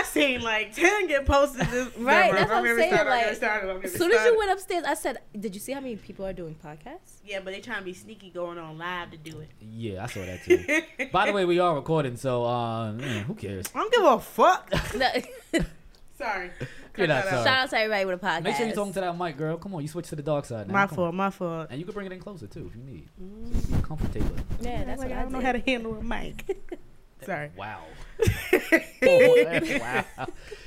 I seen like ten get posted. This Right, Never, that's what don't I'm get me saying, started, don't get me like, started, As me soon as you went upstairs, I said, "Did you see how many people are doing podcasts?" yeah, but they trying to be sneaky, going on live to do it. Yeah, I saw that too. By the way, we are recording, so uh, man, who cares? I don't give a fuck. No. Sorry. You're not sorry. Shout out to everybody with a podcast. Make sure you're talking to that mic, girl. Come on, you switch to the dark side now. My Come fault. on. My fault. And you can bring it in closer too if you need. So you be comfortable. Yeah, that's like, what I I, don't know how to handle a mic. Sorry. Wow. wow.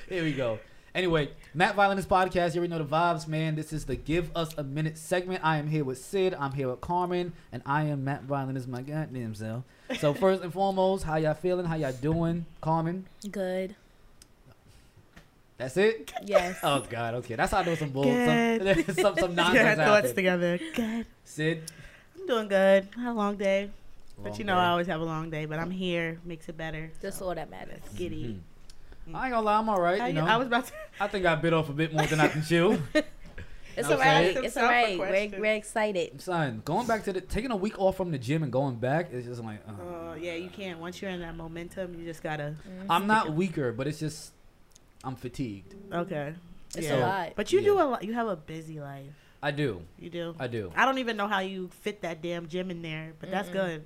Here we go. Anyway, Matt Violinist podcast. You already know the vibes, man. This is the Give Us a Minute segment. I am here with Sid. I'm here with Carmen, and I am Matt Violinist, my goddamn self. So first and foremost, how y'all feeling? How y'all doing, Carmen? Good. That's it. Yes. Oh God. Okay, that's how I know some bull. Some, Good. some some Get nonsense. our thoughts happened. together. Good. Sid. I'm doing good. I had a long day, but you know day. I always have a long day. But I'm here, makes it better. That's all that matters. Let's get it. Mhm. I ain't gonna lie, I'm all right. You you- know, I was about to. I think I bit off a bit more than I can chew. It's Know what I'm alright. It's alright. We're, question. we're excited. Son, going back to the taking a week off from the gym and going back is just like. Uh, Oh yeah, you can't. Once you're in that momentum, you just gotta. I'm not weaker, but it's just I'm fatigued. Okay. It's Yeah. a lot. But you Yeah. do a lot. You have a busy life. I do, You do. I do. I don't even know how you fit that damn gym in there, but that's Mm-mm. good.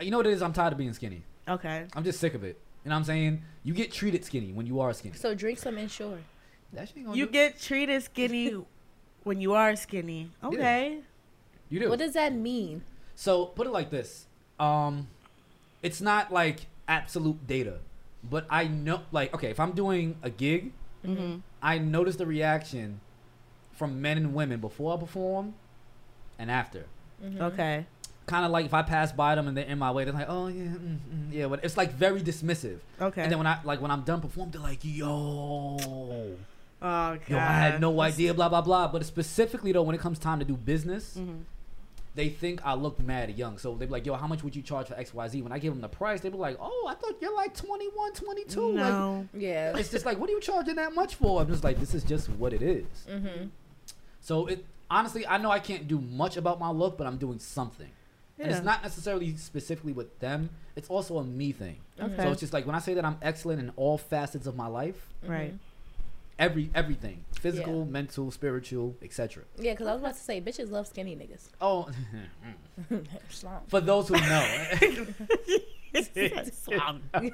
You know what it is? I'm tired of being skinny. Okay. I'm just sick of it. You know what I'm saying? You get treated skinny when you are skinny. So drink some Ensure. That shit ain't gonna You do- get treated skinny when you are skinny. Okay. you do. What does that mean? So put it like this. Um, it's not like absolute data, but I know like okay, if I'm doing a gig, Mm-hmm. I notice the reaction from men and women before I perform and after. Mhm. Okay. Kind of like if I pass by them and they're in my way, they're like, "Oh yeah, mm, mm, yeah," but it's like very dismissive. Okay. And then when I like when I'm done performing, they're like, "Yo, oh god. yo, I had no idea." Blah blah blah. But specifically though, when it comes time to do business, Mm-hmm. they think I look mad young. So they be like, "Yo, how much would you charge for X Y Z?" When I give them the price, they be like, "Oh, I thought you're like 21, 22." Like, No. Yeah. it's just like, what are you charging that much for? I'm just like, this is just what it is. Mm-hmm. So it honestly, I know I can't do much about my look, but I'm doing something. And Yeah. it's not necessarily specifically with them. It's also a me thing. Okay. So it's just like when I say that I'm excellent in all facets of my life, mm-hmm. Right. every everything, physical, mental, spiritual, etc. Yeah, because I was about to say, bitches love skinny niggas. Oh, mm. for those who know,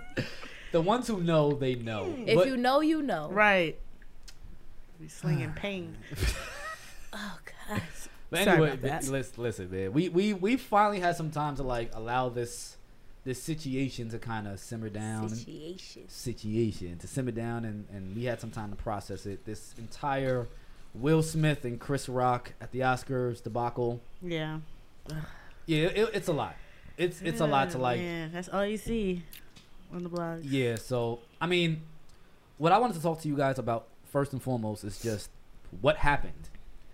the ones who know, they know. If But- you know, you know. right. We slinging pain. Oh God. But Sorry anyway, th- listen, listen, man. We we we finally had some time to like allow this this situation to kind of simmer down. Situation. situation to simmer down, and and we had some time to process it. This entire Will Smith and Chris Rock at the Oscars debacle. Yeah. Yeah, it, it's a lot. It's it's a lot to like. Yeah, that's all you see on the blog. Yeah, so I mean, what I wanted to talk to you guys about first and foremost is just what happened.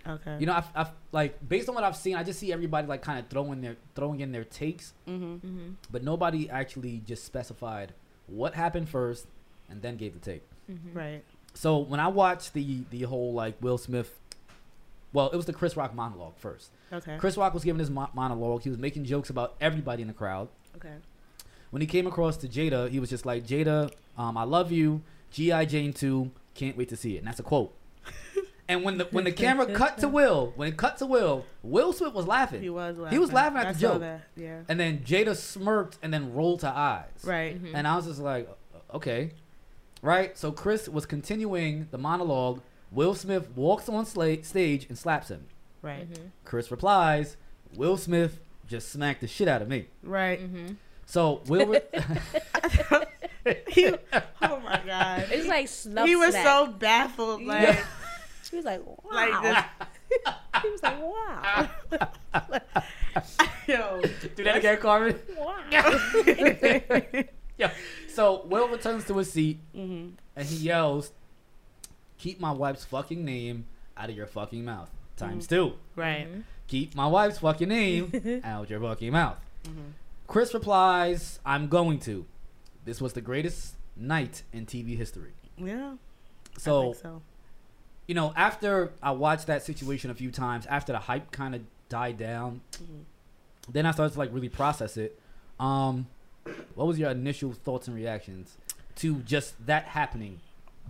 Okay. You know, I've, I've like based on what I've seen, I just see everybody like kind of throwing their throwing in their takes, Mm-hmm. Mm-hmm. but nobody actually just specified what happened first and then gave the take. Mm-hmm. Right. So when I watched the the whole like Will Smith, well, it was the Chris Rock monologue first. Okay. Chris Rock was giving his mo- monologue. He was making jokes about everybody in the crowd. Okay. When he came across to Jada, he was just like, "Jada, um, I love you. G.I. Jane 2, can't wait to see it." And that's a quote. And when the when the camera cut to Will, when it cut to Will, Will Smith was laughing. He was laughing. He was laughing at I the saw joke. That. Yeah. And then Jada smirked and then rolled her eyes. Right. Mhm. And I was just like, okay. Right? So Chris was continuing the monologue. Will Smith walks on sla- stage and slaps him. Right. Mm-hmm. Chris replies, Will Smith just smacked the shit out of me. Right. Mm-hmm. So Will, re- He, oh my god. It's like snuff He was snack. so baffled. Like. Yeah. He was like, wow. Like this. he was like, wow. Yo. do that again, Carmen. wow. Yeah. So Will returns to his seat hmm and he yells, "Keep my wife's fucking name out of your fucking mouth." Times two. Right. Mhm. Keep my wife's fucking name out your fucking mouth. Mhm. Chris replies, I'm going to. This was the greatest night in TV history. Yeah. I So, think so. You know, after I watched that situation a few times, after the hype kind of died down, Mhm. then I started to like really process it. Um, what was your initial thoughts and reactions to just that happening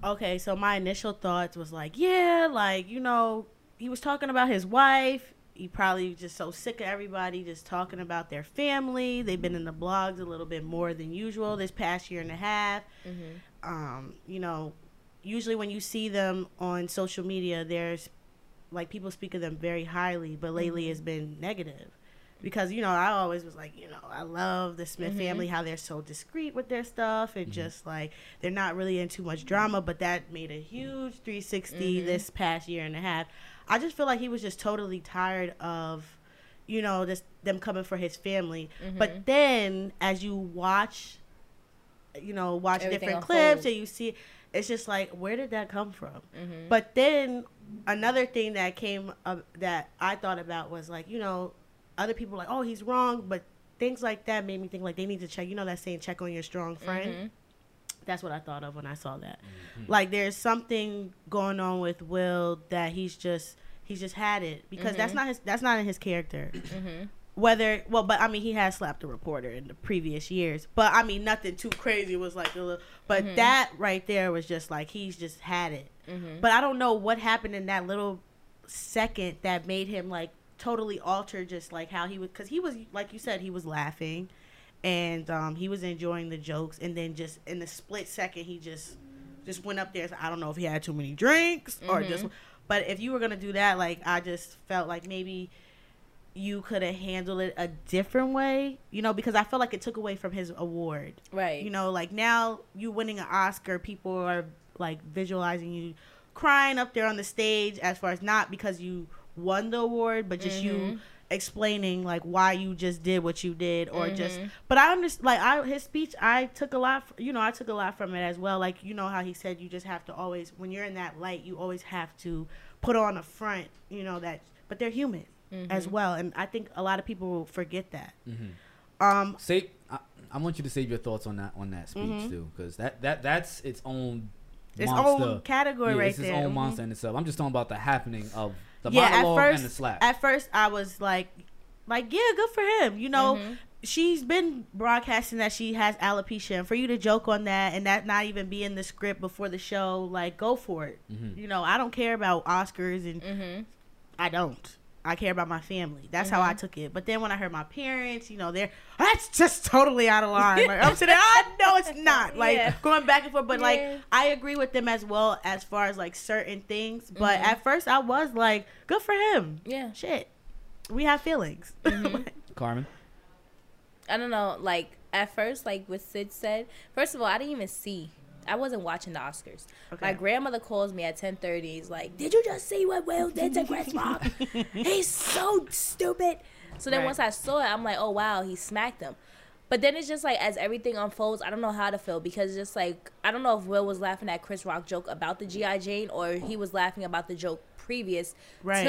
okay, so my initial thoughts was like, yeah, like, you know, he was talking about his wife. He probably just so sick of everybody just talking about their family. They've been in the blogs a little bit more than usual this past year and a half. Mm-hmm. Um, you know, usually when you see them on social media, there's like people speak of them very highly, but lately Mhm. it's been negative. Because you know, I always was like, you know, I love the Smith Mhm. family, how they're so discreet with their stuff, and Mhm. just like they're not really in too much drama. But that made a huge 360 Mhm. this past year and a half. I just feel like he was just totally tired of, you know, this them coming for his family. Mm-hmm. But then as you watch, you know, watch Everything different clips and you see, it's just like, where did that come from? mm-hmm. But then another thing that came up that I thought about was like, you know, other people like, oh, he's wrong, but things like that made me think like they need to check. You know that saying, check on your strong friend. Mhm. That's what I thought of when I saw that. Mhm. Like there's something going on with Will that he's just he's just had it because that's Mhm. not his that's not in his character. Mm-hmm. Whether well, but I mean he has slapped a reporter in the previous years, but I mean nothing too crazy was like a little. But Mhm. that right there was just like he's just had it. Mm-hmm. But I don't know what happened in that little second that made him like totally alter just like how he was because he was like you said he was laughing and um, he was enjoying the jokes and then just in the split second he just just went up there said, I don't know if he had too many drinks or just Mhm. but if you were gonna do that like I just felt like maybe you could have handled it a different way you know because I feel like it took away from his award right. you know, like now you winning an Oscar, people are like visualizing you crying up there on the stage as far as not because you won the award, but just you Mhm. explaining like why you just did what you did or just Mhm. but I understand like I his speech I took a lot you know I took a lot from it as well like you know how he said you just have to always when you're in that light you always have to put on a front you know that but they're human as Mhm. as well and I think a lot of people will forget that Mhm. um Say, I, I want you to save your thoughts on that on that speech Mhm. too, because that that that's its own its monster. own category yeah, right it's its there own Mhm. monster in itself. I'm just talking about the happening of the Yeah, at monologue first- and the slap. at first I was like like yeah good for him you know Mhm. she's been broadcasting that she has alopecia and for you to joke on that and that not even be in the script before the show like go for it Mhm. you know I don't care about Oscars and Mhm. I don't I care about my family that's how I Mhm. took it but then when I heard my parents you know they're that's just totally out of line like I'm sitting there, I know it's not like Yeah. going back and forth but like I agree with them as well as far as like certain things but Mhm. at first I was like good for him Yeah. shit we have feelings Mhm. Carmen. I don't know. Like at first, like what Sid said. First of all, I didn't even see. I wasn't watching the Oscars. My grandmother calls me at ten thirty. He's like, "Did you just see what Will did to Chris Rock? He's so stupid." So then Right. once I saw it, I'm like, "Oh wow, he smacked him." But then it's just like as everything unfolds, I don't know how to feel because it's just like I don't know if Will was laughing at Chris Rock joke about the GI Jane or he was laughing about the joke previous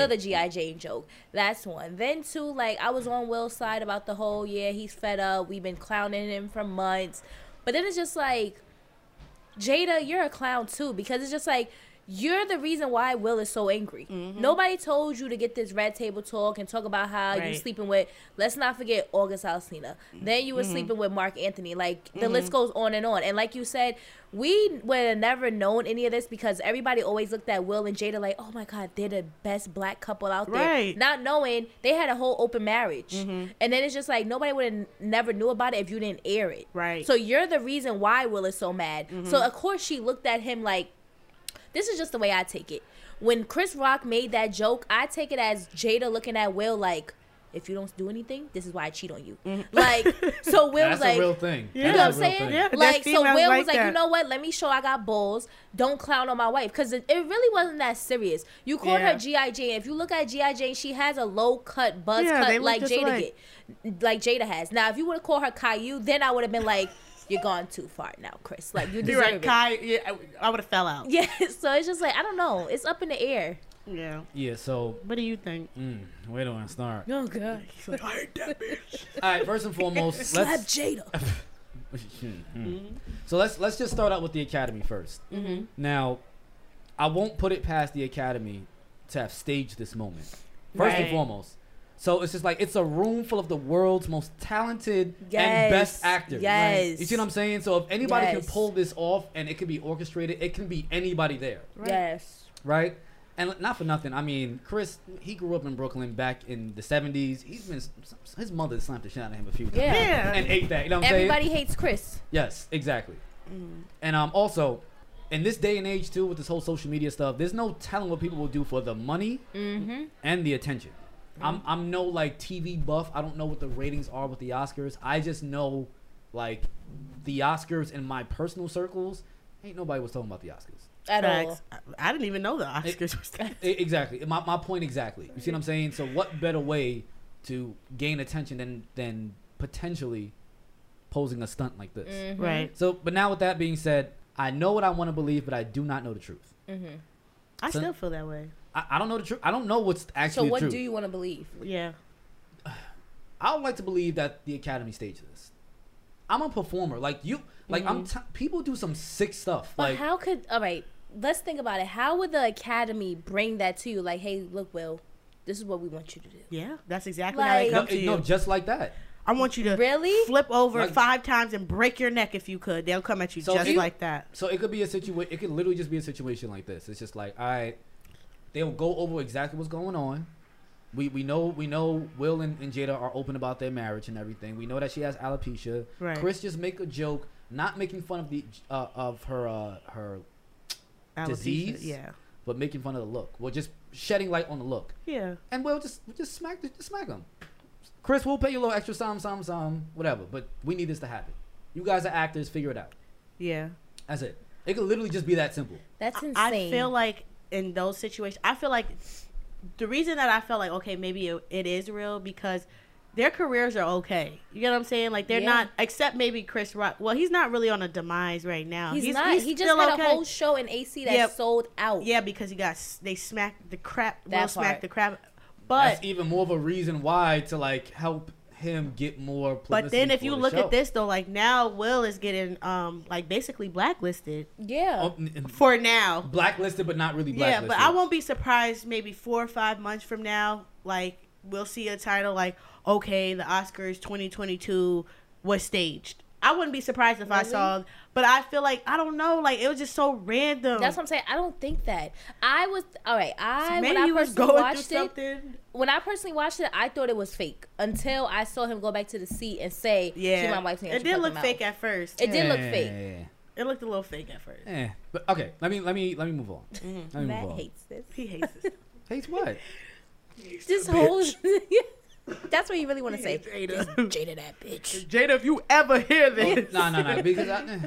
to the GI Jane joke. That's one. Then two, like I was on Will's side about the whole yeah he's fed up. We've been clowning him for months, but then it's just like Jada, you're a clown too because it's just like you're the reason why Will is so angry. Mm-hmm. Nobody told you to get this red table talk and talk about how you Right. sleeping with. Let's not forget August Alsina. Then you were mm-hmm. sleeping with Marc Anthony. Like the mm-hmm. list goes on and on. And like you said, we would have never known any of this because everybody always looked at Will and Jada like, oh my god, they're the best black couple out there. Right. Not knowing they had a whole open marriage. And then it's just like nobody would have never knew about it if you didn't air it. Right. So you're the reason why Will is so mad. So of course she looked at him like, this is just the way I take it. When Chris Rock made that joke, I take it as Jada looking at Will like, if you don't do anything, this is why I cheat on you. Like, so Will was like, a real thing. You you know what I'm is a real saying? Yeah. Like, so Will like was like, that. you know what? Let me show I got balls. Don't clown on my wife. Because it, it really wasn't that serious. You called Yeah. her G.I. Jane. If you look at G.I. Jane, she has a low cut, buzz Yeah, cut like Jada alike. get, like Jada has. Now, if you would have called her Caillou, then I would have been like, you're gone too far now, Chris. Like, you You're deserve right, it. Kai. Yeah, I, I would have fell out. Yeah, so it's just like I don't know. It's up in the air. Yeah. Yeah. So, What do you think? mm, where do I start? Oh god. Like, I hate that bitch. All right. First and foremost, Slap let's. Have Jada. Mm. So let's let's just start out with the academy first. Mm-hmm. Now, I won't put it past the academy to have staged this moment. First and foremost, So it's just like it's a room full of the world's most talented and best actors. Yes. You see what I'm saying? So if anybody can pull this off and it can be orchestrated, it can be anybody there, Right. Yes. right? And not for nothing. I mean, Chris, he grew up in Brooklyn back in the 70s. He's been his mother slapped the shit out of him a few times. Yeah. Yeah. And ate that. You know what I'm saying? Everybody hates Chris. Yes, exactly. Mm. And um, also, in this day and age too, with this whole social media stuff, there's no telling what people will do for the money Mm-hmm. and the attention. I'm I'm no like TV buff. I don't know what the ratings are with the Oscars. I just know like the Oscars in my personal circles. Ain't nobody was talking about the Oscars. At all. Facts. I, I didn't even know the Oscars was that. Exactly. My, my point exactly. You see what I'm saying? So what better way to gain attention than than potentially posing a stunt like this? Mhm. Right. So, but now with that being said, I know what I want to believe, but I do not know the truth. Mm-hmm. I So- still feel that way. I, I don't know the truth. I don't know what's actually. So actually what true. do you want to believe? Yeah. I would like to believe that the Academy staged this. I'm a performer, like you. Like I'm. Mm-hmm. T- people do some sick stuff. But Like how could all right? Let's think about it. How would the academy bring that to you? Like, hey, look, Will, this is what we want you to do. Yeah. That's exactly how they Like- no, come to you. no, just like that. I want you to Really? flip over Like- five times and break your neck if you could. They'll come at you So just you- like that. So it could be a situation. It could literally just be a situation like this. It's just like, all right, they'll go over exactly what's going on. We we know we know Will and, and Jada are open about their marriage and everything. We know that she has alopecia. Right. Chris just make a joke, not making fun of the uh, of her uh, her, Alopecia, disease? Yeah. but making fun of the look. Well, just shedding light on the look. Yeah. And Will just just smack just smack him. Chris, we'll pay you a little extra, some, some, some, whatever. But we need this to happen. You guys are actors. Figure it out. Yeah. That's it. It could literally just be that simple. That's insane. I feel like in those situations, I feel like the reason that I felt like okay, maybe it, it is real because their careers are okay. You get what I'm saying? Like they're Yeah. not, except maybe Chris Rock. Well, he's not really on a demise right now. he's, not. he just had a whole show in AC that Yeah. sold out. yeah because he got they smacked the crap. That Will smacked part. the crap. But That's even more of a reason why to like help him get more. but then if you the look show. at this though, like now Will is getting um like basically blacklisted Yeah. Oh, n- n- for now. blacklisted, but not really blacklisted. Yeah, but I won't be surprised maybe four or five months from now, like we'll see a title like, okay, the Oscars 2022 was staged. I wouldn't be surprised if I saw, but I feel like I don't know, like it was just so random. That's what I'm saying. I don't think that. I was all right. I Maybe when I was personally going watched through it, something. when I personally watched it, I thought it was fake until I saw him go back to the seat and say, Yeah, "She my wife's name." it did look fake at first. It did look fake. It looked a little fake at first. Eh. But okay, let me let me let me move on. Mhm. Let me Matt move on. hates this. He hates this. Hates what? This whole. That's what you really want to say. Jada. Jada, that bitch. Jada, if you ever hear this, no, no, no. Because I, eh.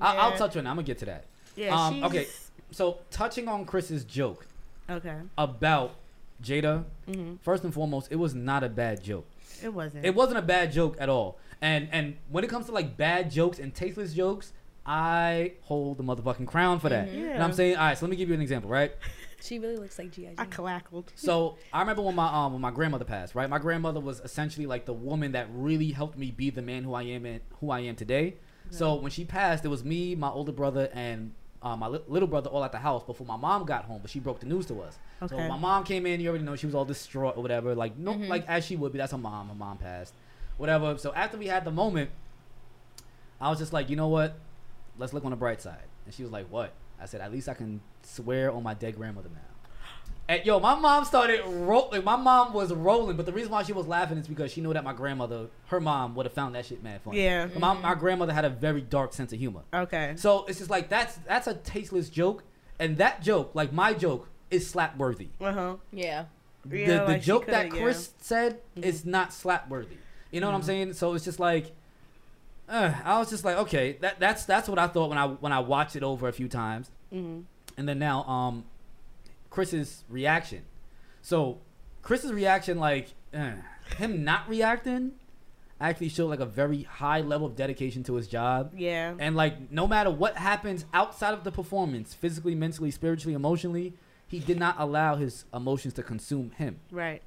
I'll, I'll touch on. it. I'm gonna get to that. yeah, Um, she's, okay. So touching on Chris's joke okay, about Jada, hmm first and foremost, it was not a bad joke. it wasn't. It wasn't a bad joke at all. And and when it comes to like bad jokes and tasteless jokes, I hold the motherfucking crown for that. Yeah, And I'm saying, all right. So let me give you an example, right? She really looks like G.I. I Jane. clackled. So I remember when my um when my grandmother passed, right? My grandmother was essentially like the woman that really helped me be the man who I am and who I am today. So when she passed, it was me, my older brother, and uh, my li- little brother all at the house before my mom got home. But she broke the news to us. Okay. So Okay. my mom came in. You already know she was all distraught or whatever. Like no, Mhm. like as she would be. That's her mom. Her mom passed, whatever. So after we had the moment, I was just like, you know what? Let's look on the bright side. And she was like, what? I said, at least I can swear on my dead grandmother now. And yo, my mom started rolling. My mom was rolling, but the reason why she was laughing is because she knew that my grandmother, her mom, would have found that shit mad funny. Yeah. My, my grandmother had a very dark sense of humor. Okay. So it's just like that's that's a tasteless joke, and that joke, like my joke, is slap worthy. Uh huh. Yeah. The, Yeah, the like joke that coulda, yeah. Chris said Mhm. is not slap worthy. You know what I'm Mhm. saying? So it's just like, uh, I was just like, okay, that that's that's what I thought when I when I watched it over a few times, hmm and then now um, Chris's reaction. So Chris's reaction, like uh, him not reacting, actually showed like a very high level of dedication to his job. Yeah. And like no matter what happens outside of the performance, physically, mentally, spiritually, emotionally, he did not allow his emotions to consume him. Right.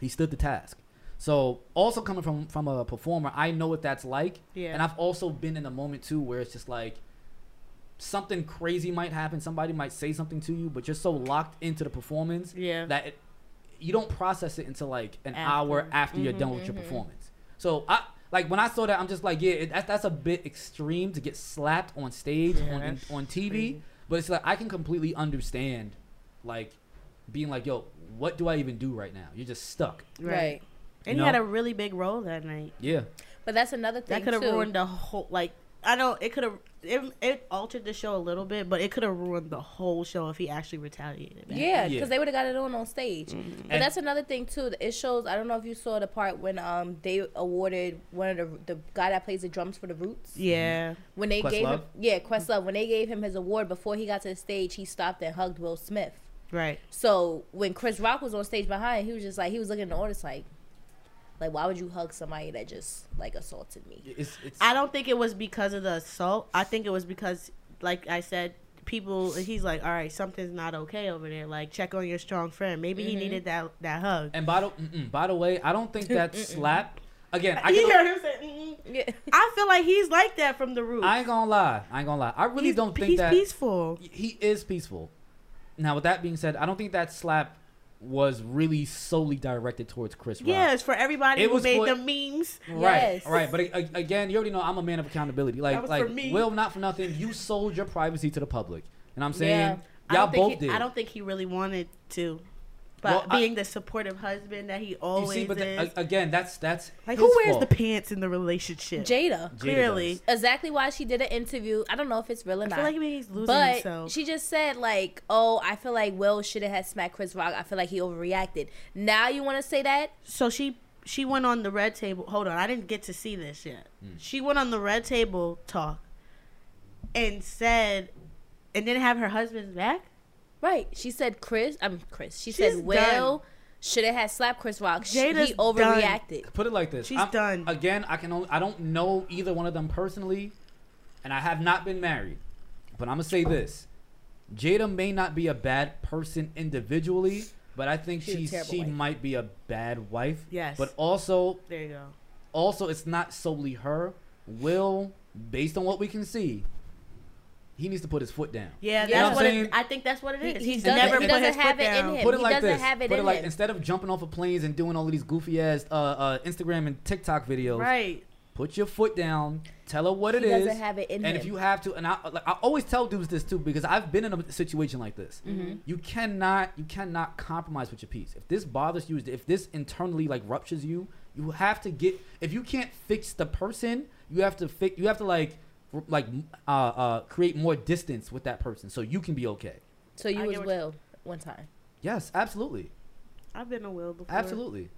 He stood the task. So also coming from from a performer, I know what that's like. Yeah. And I've also been in a moment too where it's just like something crazy might happen, somebody might say something to you, but you're so locked into the performance yeah. that it you don't process it until like an After. hour after you're mm-hmm, done with your mm-hmm. performance. So I like when I saw that, I'm just like, yeah, it, that's that's a bit extreme to get slapped on stage Yeah, on that's on TV. crazy. But it's like I can completely understand, like being like, yo, what do I even do right now? You're just stuck. Right. And You he had a really big role that night. Yeah. But that's another thing. That could have ruined the whole. Like I know it could have. It, it altered the show a little bit, but it could have ruined the whole show if he actually retaliated. back. Yeah, because Yeah. they would have got it on on stage. But And- that's another thing too. It shows. I don't know if you saw the part when um they awarded one of the the guy that plays the drums for the Roots. Yeah. When they Questlove? gave him yeah Questlove when they gave him his award before he got to the stage, he stopped and hugged Will Smith. Right. So when Chris Rock was on stage behind, he was just like he was looking at the audience like, like why would you hug somebody that just like assaulted me? It's it's I don't think it was because of the assault. I think it was because, like I said, people. He's like, all right, something's not okay over there. Like, check on your strong friend. Maybe he needed that that hug. and by the by the way, I don't think that slap. Again, I you can, heard him say, mm Yeah. I feel like he's like that from the root. I ain't gonna lie. I ain't gonna lie. I really he's, don't think he's that peaceful. he is peaceful. Now, with that being said, I don't think that slap was really solely directed towards Chris Rock. It's for everybody It who was made for- the memes. Right, Yes. right. But again, you already know I'm a man of accountability. Like, like for me. Will, not for nothing, you sold your privacy to the public. And I'm saying, Yeah. Y'all both he, did. I don't think he really wanted to, but Well, I- being the supportive husband that he you always see, but is. a- again, that's that's like, his who wears fault. the pants in the relationship? Jada. Jada Clearly, does. Exactly why she did an interview. I don't know if it's real or I not. feel like maybe he's losing but himself. she just said like, "Oh, I feel like Will should have had smacked Chris Rock. I feel like he overreacted." Now you want to say that? So she she went on the red table. Hold on, I didn't get to see this yet. Hmm. She went on the red table talk and said, and didn't have her husband's back. Right. She said Chris. I'm Chris. She She's said Will should have had slapped Chris Rock. Sh- Jada's he overreacted. Put it like this. She's I'm- done. Again, I can only I don't know either one of them personally, and I have not been married. But I'm gonna say this: Jada may not be a bad person individually, but I think She's a she's she wife. might be a bad wife. Yes. But also, There you go. also it's not solely her. Will, based on what we can see, he needs to put his foot down. Yeah, You know what what I'm it. I think that's what it is. He- He's doesn't- never he put doesn't his have foot it in down. him. Put it He like doesn't this. have it Put it like him. instead of jumping off of planes and doing all of these goofy ass uh, uh, Instagram and TikTok videos, Right. put your foot down. Tell her what He it is. doesn't have it in him. and him. if you have to, and I like I always tell dudes this too because I've been in a situation like this. Mm-hmm. You cannot you cannot compromise with your peace. If this bothers you, if this internally like ruptures you, you have to get. If you can't fix the person, you have to fix. You have to like r- like uh uh create more distance with that person so you can be okay. so you I was get what Will one time. Yes, absolutely, I've been a will before. absolutely.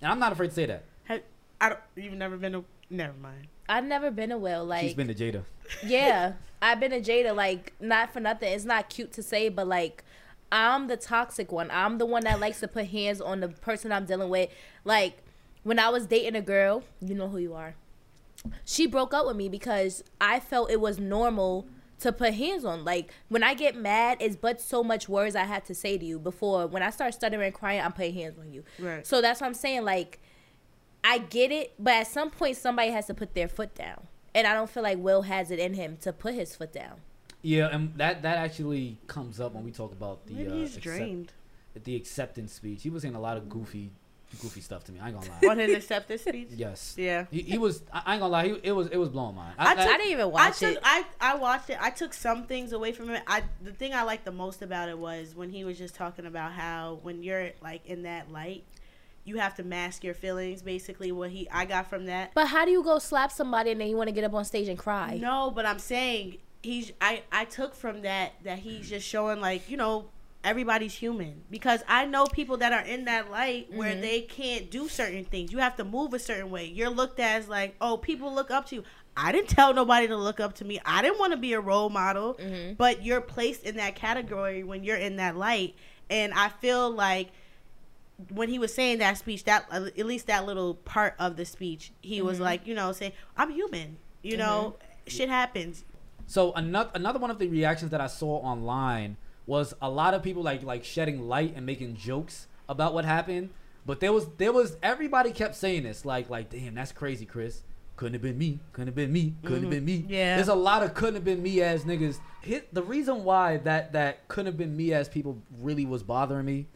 And I'm not afraid to say that. Have, I don't. You've never been a. Never mind. I've never been a Will. Like She's been to Jada. yeah, I've been a Jada. Like not for nothing. It's not cute to say, but like. I'm the toxic one. I'm the one that likes to put hands on the person I'm dealing with. Like when I was dating a girl, you know who you are. She broke up with me because I felt it was normal to put hands on. Like when I get mad, it's but so much words I have to say to you before when I start stuttering and crying, I'm putting hands on you. Right. So that's what I'm saying. Like I get it, but at some point somebody has to put their foot down. And I don't feel like Will has it in him to put his foot down. Yeah, and that that actually comes up when we talk about the Maybe uh, he's accept- drained. the acceptance speech. He was saying a lot of goofy, goofy stuff to me. I ain't gonna lie. On his acceptance speech. yes. Yeah. He, he was. I I ain't gonna lie. He, it was. It was blowing mine. I I, took- I didn't even I watch took it. I I watched it. I took some things away from it. I the thing I liked the most about it was when he was just talking about how when you're like in that light, you have to mask your feelings. Basically, what he I got from that. But how do you go slap somebody and then you want to get up on stage and cry? No, but I'm saying he's I I took from that that he's just showing like you know everybody's human because I know people that are in that light where Mhm. they can't do certain things. You have to move a certain way. You're looked at as like, oh, people look up to you. I didn't tell nobody to look up to me. I didn't want to be a role model, Mhm. but you're placed in that category when you're in that light. And I feel like when he was saying that speech, that at least that little part of the speech, he was Mhm. like, you know, saying, "I'm human. You know, shit happens." so another another one of the reactions that I saw online was a lot of people like like shedding light and making jokes about what happened. But there was there was everybody kept saying this like like damn that's crazy, Chris. Couldn't have been me. Couldn't have been me. Couldn't have been me. Yeah. There's a lot of couldn't have been me as niggas. Hit the reason why that that couldn't have been me as people really was bothering me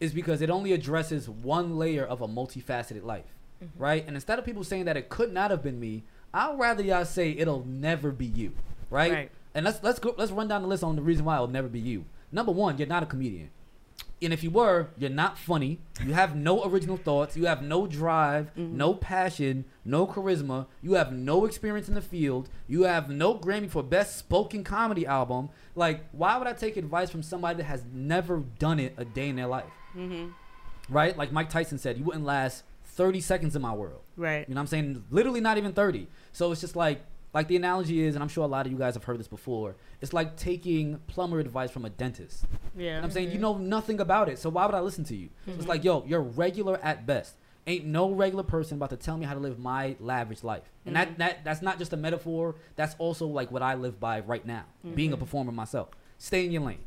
is because it only addresses one layer of a multifaceted life, Mm-hmm. right? And instead of people saying that it could not have been me, I'd rather y'all say it'll never be you, right? Right. And let's let's go let's run down the list on the reason why it'll never be you. Number one, you're not a comedian. And if you were, you're not funny. You have no original thoughts. You have no drive, no passion, no charisma. You have no experience in the field. You have no Grammy for best spoken comedy album. Like, why would I take advice from somebody that has never done it a day in their life? Mm-hmm. Right? Like Mike Tyson said, you wouldn't last 30 seconds in my world. Right. You know what I'm saying? Literally not even 30. So it's just like like the analogy is, and I'm sure a lot of you guys have heard this before, it's like taking plumber advice from a dentist. Yeah. You know what I'm saying you know nothing about it, so why would I listen to you? So it's mm-hmm. like, yo, you're regular at best. Ain't no regular person about to tell me how to live my lavish life. And that, mm-hmm. that that's not just a metaphor. That's also like what I live by right now, being a mm-hmm. performer myself. Stay in your lane,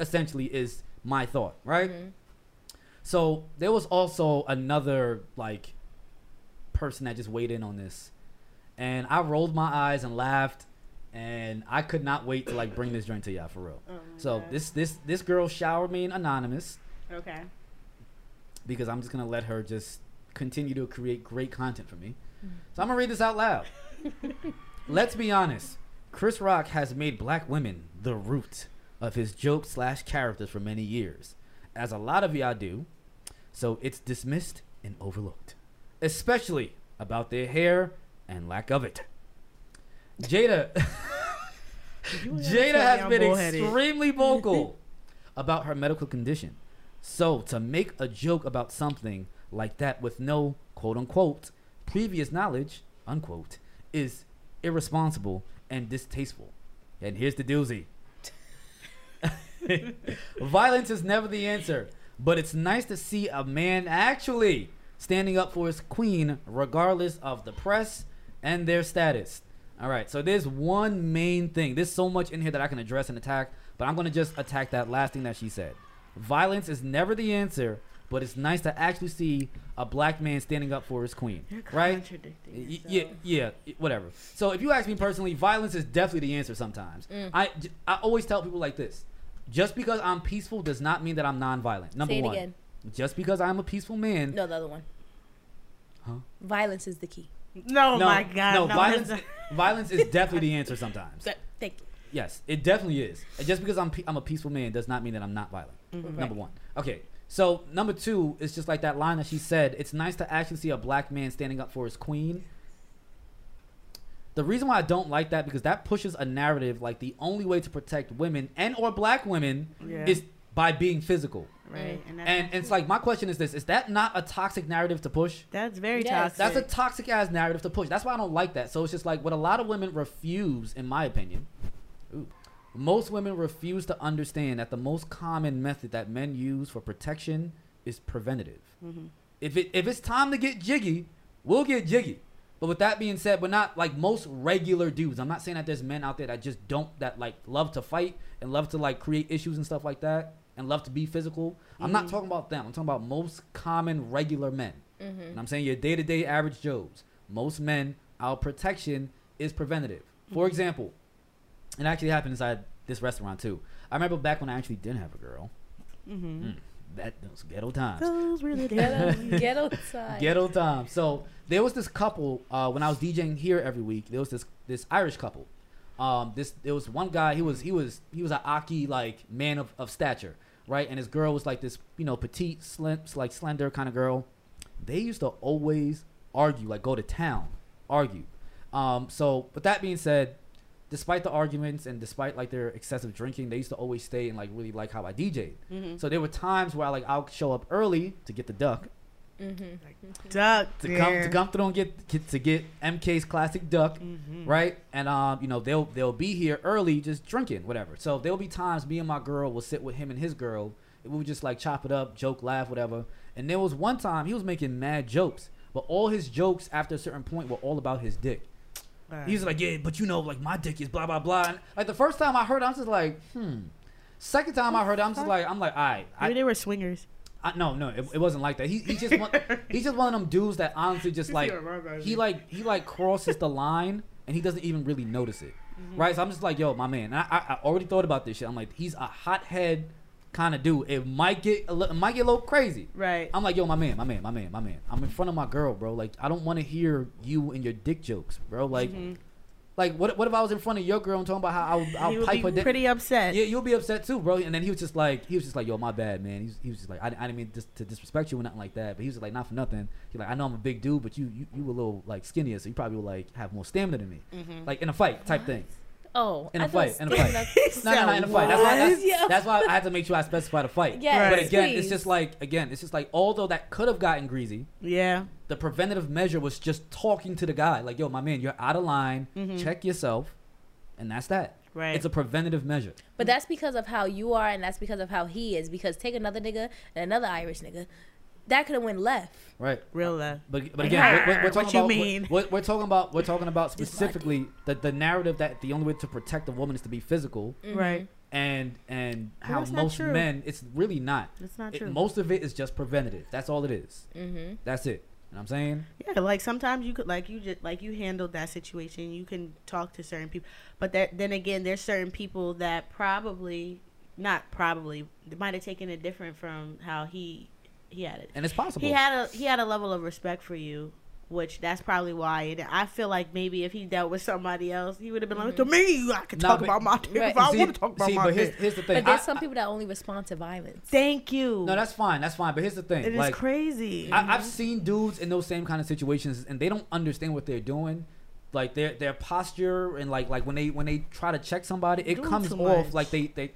essentially, is my thought, right? So there was also another like person that just weighed in on this, and I rolled my eyes and laughed, and I could not wait to like bring this joint to y'all for real. Oh So God. this this this girl showered me in anonymous Okay. because I'm just gonna let her just continue to create great content for me. Mm. So I'm gonna read this out loud. Let's be honest. Chris Rock has made black women the root of his joke slash characters for many years, as a lot of y'all do. So it's dismissed and overlooked, especially about their hair and lack of it. Jada. Jada has been bullheaded. extremely vocal about her medical condition. So to make a joke about something like that with no quote unquote previous knowledge unquote is irresponsible and distasteful. And here's the doozy. Violence is never the answer, but it's nice to see a man actually standing up for his queen regardless of the press and their status. All right, so there's one main thing. There's so much in here that I can address and attack, but I'm going to just attack that last thing that she said. Violence is never the answer, but it's nice to actually see a black man standing up for his queen. You're Right? contradicting Y- Yeah, yeah, whatever. So if you ask me personally, violence is definitely the answer sometimes. Mm. I I always tell people like this. Just because I'm peaceful does not mean that I'm nonviolent. Number Say it one. again. Just because I'm a peaceful man. No, the other one. Huh? Violence is the key. No, my God. No, no, violence violence is definitely the answer sometimes. Thank you. Yes, it definitely is. And just because I'm pe- I'm a peaceful man does not mean that I'm not violent. Mm-hmm. Number one. Okay. So number two is just like that line that she said. It's nice to actually see a black man standing up for his queen. The reason why I don't like that because that pushes a narrative like the only way to protect women and or black women Yeah. is by being physical. Right. And, that's, And it's like my question is this: Is that not a toxic narrative to push? that's very Yes. toxic. That's a toxic ass narrative to push. That's why I don't like that. So it's just like what a lot of women refuse, in my opinion. Ooh, most women refuse to understand that the most common method that men use for protection is preventative. Mhm. If it if it's time to get jiggy, we'll get jiggy. But with that being said, we're not like most regular dudes. I'm not saying that there's men out there that just don't that like love to fight and love to like create issues and stuff like that and love to be physical. I'm not talking about them. I'm talking about most common regular men. And I'm saying your day to day average Joes. Most men, our protection is preventative. For example, it actually happened inside this restaurant too. I remember back when I actually didn't have a girl. Mm-hmm. Mm, that those ghetto times. Those the Ghetto, ghetto side. Ghetto time. So there was this couple uh, when I was DJing here every week. There was this this Irish couple. Um, this there was one guy. He was he was he was an Aki like man of, of stature, right? And his girl was like this you know petite, slim, like slender kind of girl. They used to always argue, like go to town, argue. Um, so with that being said, despite the arguments and despite like their excessive drinking, they used to always stay and like really like how I DJ'd. Mhm. So there were times where I like I'll show up early to get the duck Duck. to come to come through and get, get to get MK's classic duck, Mm-hmm. right? And um, you know they'll they'll be here early, just drinking, whatever. So there'll be times me and my girl will sit with him and his girl. And we would just like chop it up, joke, laugh, whatever. And there was one time he was making mad jokes, but all his jokes after a certain point were all about his dick. He was like, yeah, but you know, like my dick is blah blah blah. And, like the first time I heard, it, I was just like, hmm. Second time I heard, it, I'm just like, I'm like, all right, I, Maybe they were swingers. I, no, no, it, it wasn't like that. He, he just one, he's just one of them dudes that honestly just like see what my bad he like he like crosses the line and he doesn't even really notice it, right? So I'm just like, yo, my man. I, I, I already thought about this shit. I'm like, he's a hothead kind of dude. It might get a it might get a little crazy. Right. I'm like, yo, my man, my man, my man, my man. I'm in front of my girl, bro. Like, I don't want to hear you and your dick jokes, bro. Like, Mhm. Like what? What if I was in front of your girl and talking about how I'll, I'll would pipe her be dick? pretty upset. Yeah, you'll be upset too, bro. And then he was just like, he was just like, yo, my bad, man. He was, he was just like, I, I didn't mean dis- to disrespect you or nothing like that. But he was like, not for nothing. He's like, I know I'm a big dude, but you, you, you were a little like skinnier, so you probably will like have more stamina than me, Mhm. like in a fight type thing. Oh, In I a thought fight, in a fight. No, no, no, in a fight. That's why, that's, Yeah. that's why I had to make sure I specify the fight. Yes, But again, it's just like again, it's just like although that could have gotten greasy, Yeah. The preventative measure was just talking to the guy, like, yo, my man, you're out of line. Mhm. Check yourself, and that's that. Right. It's a preventative measure. But that's because of how you are, and that's because of how he is. Because take another nigga and another Irish nigga, that could have went left. Right. Real left. But but again, we're, we're, we're What talking you about mean? We're, we're talking about we're talking about specifically the the narrative that the only way to protect a woman is to be physical, Right. and and But how that's most men it's really not. It's not It- true. most of it is just preventative. That's all it is. Mm-hmm. That's it. You know what I'm saying? Yeah, like sometimes you could like you just like you handled that situation. You can talk to certain people, but that then again, there's certain people that probably not probably might have taken it different from how he he had it. And it's possible. He had a he had a level of respect for you, which that's probably why. And I feel like maybe if he dealt with somebody else, he would have been like, to mm-hmm. me, I can Nah, talk but- about my dick Right. if I want to talk about see, my but here's, dick. here's the thing. But there's I- some people that only respond to violence. Thank you. no, that's fine. That's fine. But here's the thing. it is like crazy. I, I've seen dudes in those same kind of situations, and they don't understand what they're doing. Like their their posture and like like when they when they try to check somebody, it Doing comes off like they they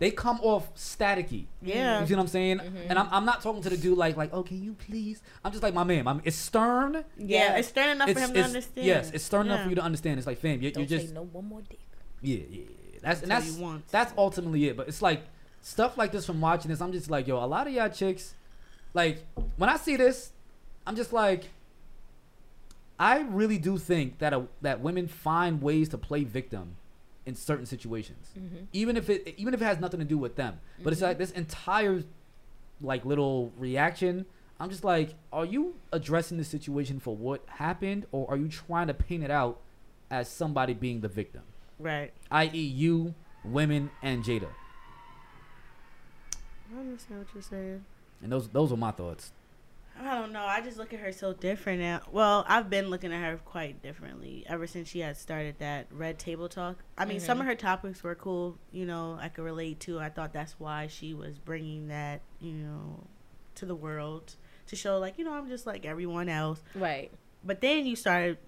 they come off staticky. yeah. You see what I'm saying? Mm-hmm. And I'm, I'm not talking to the dude like like oh can you please? I'm just like my man. I'm, it's stern. yeah, it's stern enough It's, for him to understand. yes, it's stern enough for you to understand. It's like fam, you're, Don't you're just say no one more dick. yeah yeah. yeah. That's and that's that's ultimately it. But it's like stuff like this from watching this. I'm just like yo, a lot of y'all chicks, like when I see this, I'm just like. I really do think that a, that women find ways to play victim in certain situations, Mm-hmm. even if it even if it has nothing to do with them. But it's like this entire like little reaction. I'm just like, are you addressing the situation for what happened, or are you trying to paint it out as somebody being the victim, right. i.e., you, women, and Jada? I understand what you're saying. And those those are my thoughts. I don't know. I just look at her so different now. Well, I've been looking at her quite differently ever since she had started that Red Table Talk. I mean, some Mhm. of her topics were cool. You know, I could relate to. I thought that's why she was bringing that, you know, to the world to show, like, you know, I'm just like everyone else. Right. But then you started,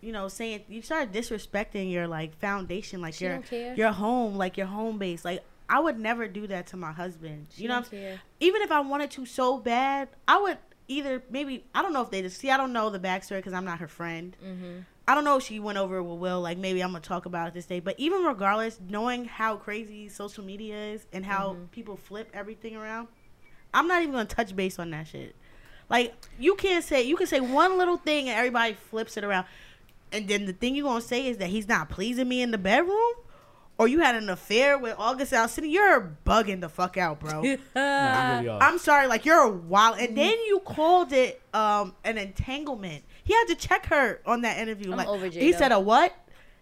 you know, saying you started disrespecting your like foundation, like She your your home, like your home base. Like I would never do that to my husband. She you know, what I'm don't even if I wanted to so bad, I would either maybe I don't know if they just see. I don't know the backstory because I'm not her friend. Mm-hmm. I don't know if she went over it with Will. Like maybe I'm gonna talk about it this day. But even regardless, knowing how crazy social media is and how Mhm. people flip everything around, I'm not even gonna touch base on that shit. Like you can't say you can say one little thing and everybody flips it around, and then the thing you're gonna say is that he's not pleasing me in the bedroom. Or you had an affair with August Alsina, you're bugging the fuck out, bro. No, really. I'm sorry, like you're a wild. And then you called it um an entanglement. He had to check her on that interview. I'm like over he said a what?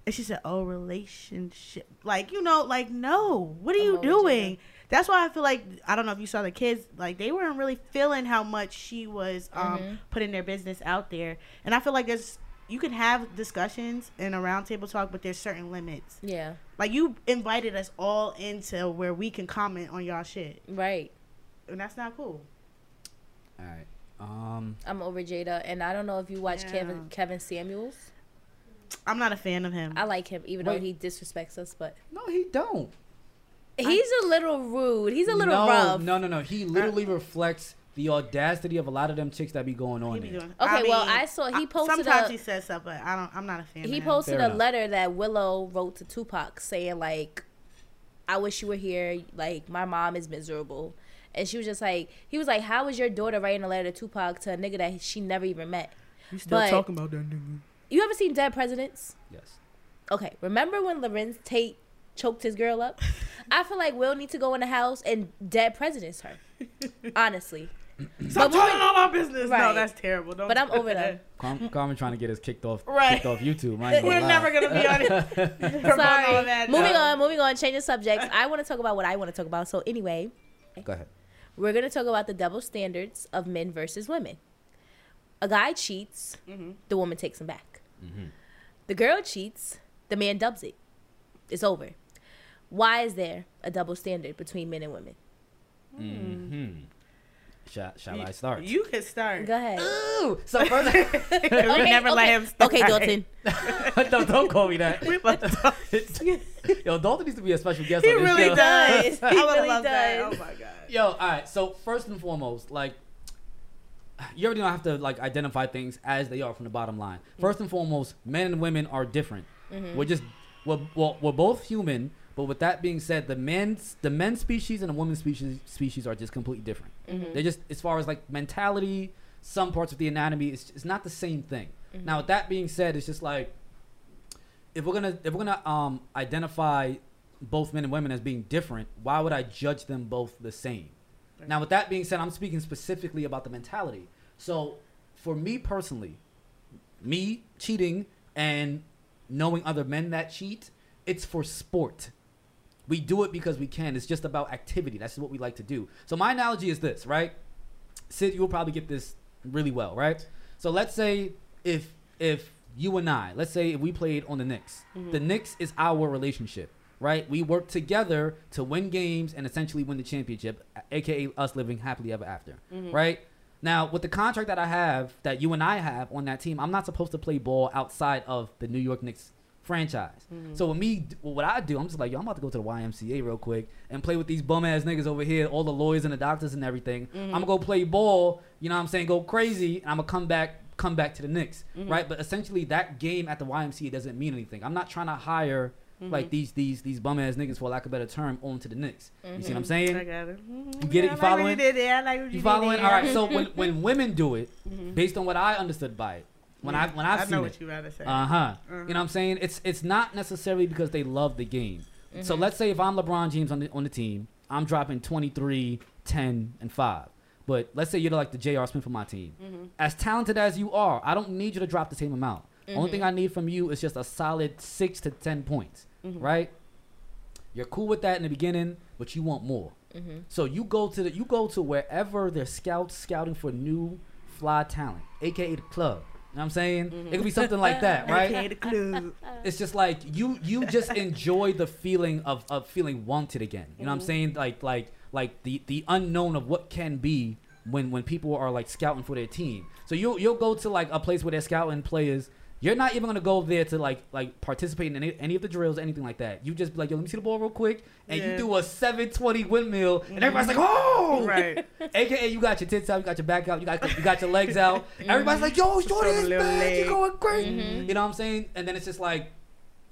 And she said, "Oh, relationship." Like you know, like no. What are I'm you doing? That's why I feel like I don't know if you saw the kids. Like they weren't really feeling how much she was um Mhm. putting their business out there. And I feel like there's you can have discussions in a roundtable talk, but there's certain limits. Yeah. Like you invited us all into where we can comment on y'all shit, Right. and that's not cool. All right. Um. I'm over Jada, and I don't know if you watch Yeah. Kevin Kevin Samuels. I'm not a fan of him. I like him, even though he disrespects us, but No, he don't. he's a little rude. He's a little no, rough. No, no, no. He literally reflects the audacity of a lot of them chicks that be going on He be there. doing- Okay, well, mean, I saw- he posted Sometimes a- he says stuff, but I don't. I'm not a fan. He of posted Fair a enough. letter that Willow wrote to Tupac saying like, "I wish you were here. Like my mom is miserable." And she was just like, he was like, "How is your daughter writing a letter to Tupac to a nigga that she never even met?" You still but- talking about that nigga? You ever seen Dead Presidents? Yes. Okay, remember when Larenz Tate choked his girl up? I feel like Will need to go in the house and Dead Presidents her. Honestly, Stop moving- telling all my business. No, that's terrible. Don't But I'm over that. that. Carmen, Carmen trying to get us kicked off, Right. kicked off YouTube. I ain't gonna We're lie. never gonna be on it. Promote all Sorry. that. Moving No. on, moving on, changing subjects. I want to talk about what I want to talk about. So anyway, Go ahead. we're gonna talk about the double standards of men versus women. A guy cheats, Mhm. the woman takes him back. Mhm. The girl cheats, the man dubs it. It's over. Why is there a double standard between men and women? hmm Shall, shall You- I start? You can start. Go ahead. Ooh, so first, we never let him start. Okay, Dalton. don't, don't call me that. We. Yo, Dalton needs to be a special guest He on this really show. does. I He would really love that. Oh does. Oh my god. Yo, all right. So first and foremost, like you already don't have to like identify things as they are from the bottom line. Mm-hmm. First and foremost, men and women are different. Mm-hmm. We're just we're, well, we're both human, but with that being said, the men's the men species and the woman species species are just completely different. They're just as far as like mentality, some parts of the anatomy, it's, it's not the same thing. Now, with that being said, it's just like if we're gonna if we're gonna um identify both men and women as being different, why would I judge them both the same? Now, with that being said, I'm speaking specifically about the mentality. So, for me personally, me cheating and knowing other men that cheat, it's for sport. We do it because we can. It's just about activity. That's what we like to do. So, my analogy is this, right? Sid, you'll probably get this really well, right? So, let's say if if you and I, let's say if we played on the Knicks, mm-hmm. the Knicks is our relationship, right? We work together to win games and essentially win the championship, aka us living happily ever after, mm-hmm. right? Now, with the contract that I have, that you and I have on that team, I'm not supposed to play ball outside of the New York Knicks franchise. Mm-hmm. So with me, what I do, I'm just like, yo, I'm about to go to the YMCA real quick and play with these bum ass niggas over here, all the lawyers and the doctors and everything. Mm-hmm. I'm gonna go play ball, you know what I'm saying, go crazy, and I'm gonna come back, come back to the Knicks, mm-hmm. right? But essentially, that game at the YMCA doesn't mean anything. I'm not trying to hire like these these these bum ass niggas for lack of a better term onto the Knicks. You see what I'm saying? I got it. Mhm. You get it? You I like what following? You did there. Like you, You following? All right. So when when women do it, based on what I understood by it, when I when I've I seen know it, what you rather say. uh huh. Mhm. You know uh-huh. what I'm saying? It's it's not necessarily because they love the game. So mm-hmm. let's say if I'm LeBron James on the on the team, I'm dropping 23, 10, and five. But let's say you're like the J.R. Smith for my team. Mm-hmm. As talented as you are, I don't need you to drop the same amount. Only thing mm-hmm. I need from you is just a solid six to ten points, right? You're cool with that in the beginning, but you want more. So you go to the you go to wherever there's scouts scouting for new fly talent, aka the club. You know what I'm saying? Mm-hmm. It could be something like that, right? Okay, the clue. It's just like you you just enjoy the feeling of, of feeling wanted again. You know what I'm mm-hmm. saying? Like like like the the unknown of what can be when when people are like scouting for their team. So you'll you'll go to like a place where they're scouting players. You're not even gonna go there to like like participate in any, any of the drills, anything like that. You just be like, yo, let me see the ball real quick, and Yeah. you do a 720 windmill, and everybody's like, oh, Right. AKA, you got your tits out, you got your back out, you got you got your legs out. Everybody's like, "Yo, Show shorty is little bad. You're going great." Mm-hmm. You know what I'm saying? And then it's just like,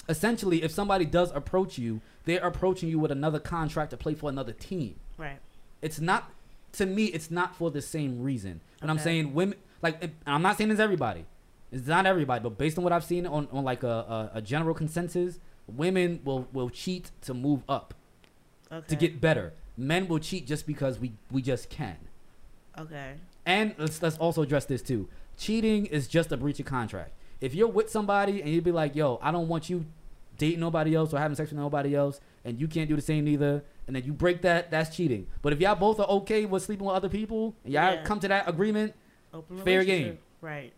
essentially, if somebody does approach you, they're approaching you with another contract to play for another team. Right. It's not, to me, it's not for the same reason. And I'm saying women, like, and I'm not saying it's everybody. It's not everybody, but based on what I've seen on, on like a, a, a general consensus, women will will cheat to move up Okay. to get better. Men will cheat just because we we just can. Okay. And let's let's also address this too. Cheating is just a breach of contract. If you're with somebody and you'd be like, "Yo, I don't want you dating nobody else or having sex with nobody else," and you can't do the same either, and then you break that, that's cheating. But if y'all both are okay with sleeping with other people, and y'all Yeah. come to that agreement, Open Fair game. Right.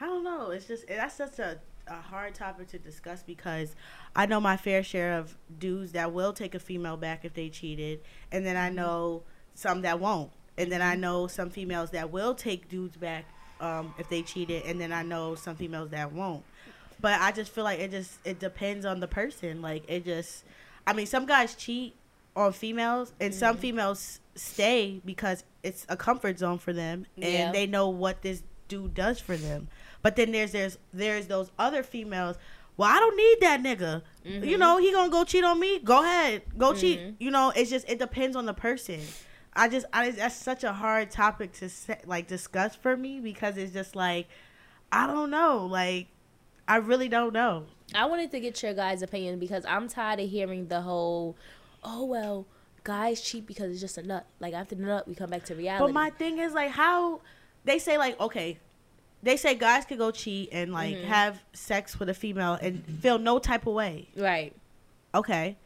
I don't know. It's just that's such a, a hard topic to discuss because I know my fair share of dudes that will take a female back if they cheated, and then I know some that won't, and then I know some females that will take dudes back um, if they cheated, and then I know some females that won't. But I just feel like it just it depends on the person. Like it just, I mean, some guys cheat on females, and some females stay because it's a comfort zone for them, and Yeah. they know what this dude does for them. But then there's there's there's those other females. Well, I don't need that nigga. Mm-hmm. You know, he gonna go cheat on me. Go ahead, go mm-hmm. cheat. You know, it's just it depends on the person. I just I that's such a hard topic to set, like discuss for me because it's just like I don't know. Like I really don't know. I wanted to get your guys' opinion because I'm tired of hearing the whole, oh well, guys cheat because it's just a nut. Like after the nut, we come back to reality. But my thing is like how they say like okay, they say guys could go cheat and like Mhm. have sex with a female and feel no type of way. right. Okay,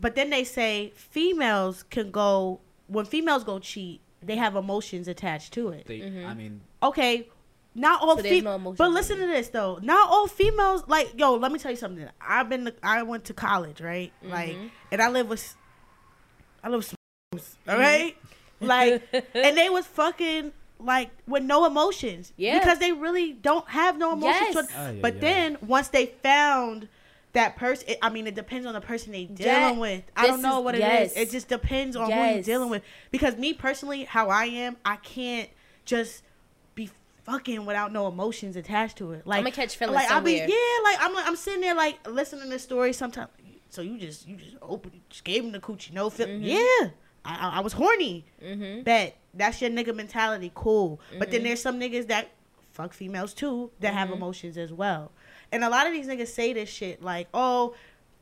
but then they say females can go when females go cheat, they have emotions attached to it. They, Mhm. I mean, Okay, not all So there's females. no but listen to this though. Not all females like yo. Let me tell you something. I've been. To, I went to college, right? Like, Mhm. and I live with. I live with. Mm-hmm. All right, like, and they was fucking like with no emotions. Yeah. Because they really don't have no emotions. Yes. toward- Ay, ay, but ay. then once they found that person, I mean, it depends on the person they dealing Yeah. with. I don't know is- what it yes. is. It just depends on who you're dealing with. Because me personally, how I am, I can't just be fucking without no emotions attached to it. Like I'ma catch feelings like I'll be yeah, like I'm like I'm sitting there like listening to stories sometimes. So you just you just open just gave him the coochie no feel Mhm. yeah. I, I I was horny. Mm-hmm. Bet that's your nigga mentality. Cool. But then Mhm. there's some niggas that fuck females too that have Mhm. emotions as well. And a lot of these niggas say this shit like, oh,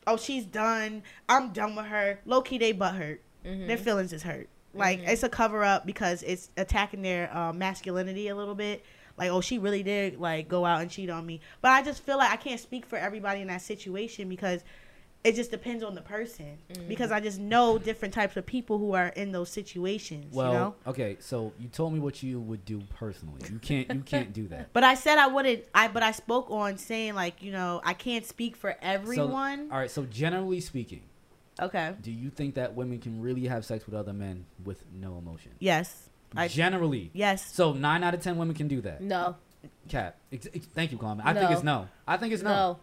oh, she's done. I'm done with her. Low key, they butt hurt. Mm-hmm. Their feelings is hurt. Like Mhm. it's a cover up because it's attacking their uh, masculinity a little bit. Like, oh, she really did like go out and cheat on me. But I just feel like I can't speak for everybody in that situation because it just depends on the person. Mhm. Because I just know different types of people who are in those situations. well, you know. okay. So you told me what you would do personally. You can't. You can't do that. But I said I wouldn't. I but I spoke on saying like you know I can't speak for everyone. All right. So generally speaking, okay. do you think that women can really have sex with other men with no emotion? Yes. I, generally. yes. So nine out of ten women can do that. No. Cap, Ex- ex- thank you, Carmen. I think it's no. I think it's no. No.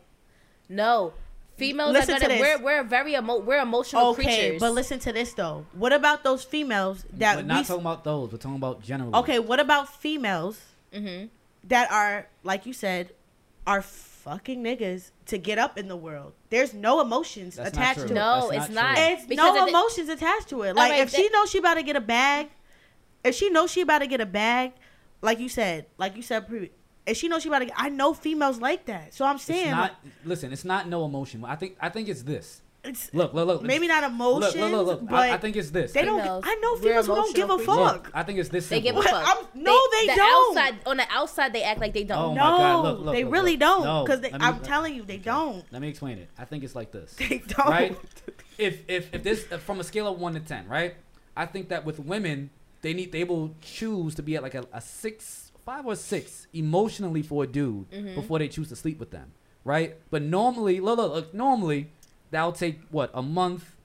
No. Females Listen are to gonna this. we're we're very emo- we're emotional Okay, creatures. but listen to this though. What about those females that We're not s- talking about those. We're talking about generally. Okay, what about females mm-hmm. that are like you said are fucking niggas to get up in the world? There's no emotions That's not attached true. to No, That's it's not not. true. it. It's Because no of the- emotions attached to it. Like Alright, if she knows she about to get a bag, if she knows she about to get a bag, like you said, like you said previous, if she knows she about to get, I know females like that. So I'm saying It's not. Listen, it's not no emotion. I think. I think it's this. it's Look, look, look. maybe not Look, emotions, look, look, look. but I, I think it's this. they don't. Females, I know females who don't give a fuck. Look, I think it's this. They give a fuck. I'm- no, they the don't. Outside on the outside, they act like they Oh don't. my no, God, look, look, they look, really look. don't. No, Because let me- I'm telling you, they don't. Let me explain it. I think it's like this. They don't. Right? If if if this from a scale of one to ten, right? I think that with women, they need they will choose to be at like a, a six, five or six emotionally for a dude Mhm. before they choose to sleep with them, right? But normally, look, look, look normally that'll take what a month,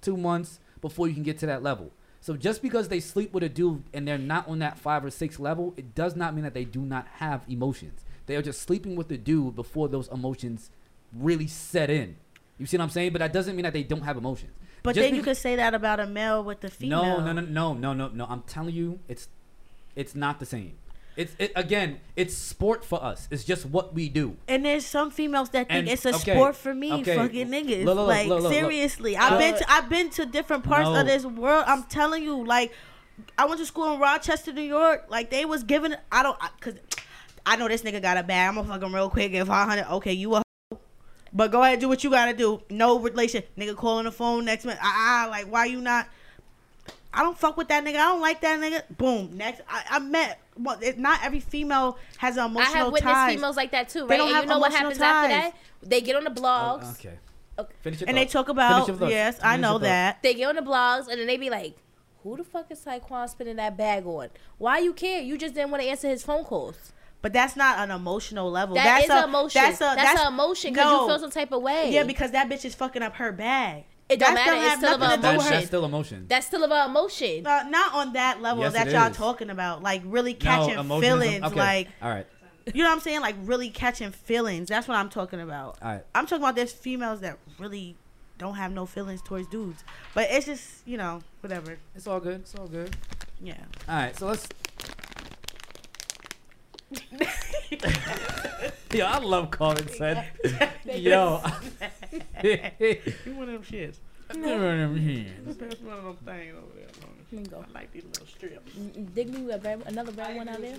two months before you can get to that level. So just because they sleep with a dude and they're not on that five or six level, it does not mean that they do not have emotions. They are just sleeping with the dude before those emotions really set in. You see what I'm saying? But that doesn't mean that they don't have emotions. But Just then you could say that about a male with the female. No, no, no, no, no, no, no. I'm telling you, it's it's not the same. It's it, again, it's sport for us. It's just what we do. And there's some females that think And- it's a okay, sport for me, okay. fucking niggas. Look, look, like look, seriously, I've Uh, been to I've been to different parts No. of this world. I'm telling you, like I went to school in Rochester, New York. Like they was giving. I don't I, cause I know this nigga got a bag. I'm gonna fuck him real quick. Give 500. Okay, you a. But go ahead, do what you gotta do. No relation, nigga. Calling the phone next minute. Ah, ah, like why you not? I don't fuck with that nigga. I don't like that nigga. Boom. Next, I, I met. Well, it, not every female has an emotional. I emotional have witnessed ties. females like that too, They don't And have you know what emotional happens after that? They get on the Oh, blogs. okay. Okay. Finish your and they talk about Finish yes, I know that. They get on the blogs and then they be like, "Who the fuck is Taekwon spinning that bag on? Why you care? You just didn't want to answer his phone calls. But that's not an emotional level. That that's is a, an emotion. That's That's, a that's, an emotion because no. you feel some type of way. yeah, because that bitch is fucking up her bag. It don't that matter. don't It's still about to do That's, emotion. that's still emotion. That's still about emotion. Uh, not on that level Yes, that y'all is. talking about. Like really catching emotion is- feelings. okay. Like all right, you know what I'm saying? Like really catching feelings. That's what I'm talking about. all right. I'm talking about there's females that really don't have no feelings towards dudes. But it's just you know whatever. It's all good. It's all good. Yeah. All right, so let's. Yo, I love Carmen son. Yo. you one of them shits. All Pass one of them things over there. Here you. I like these little strips. Mm, Dig me a red, another red one out there.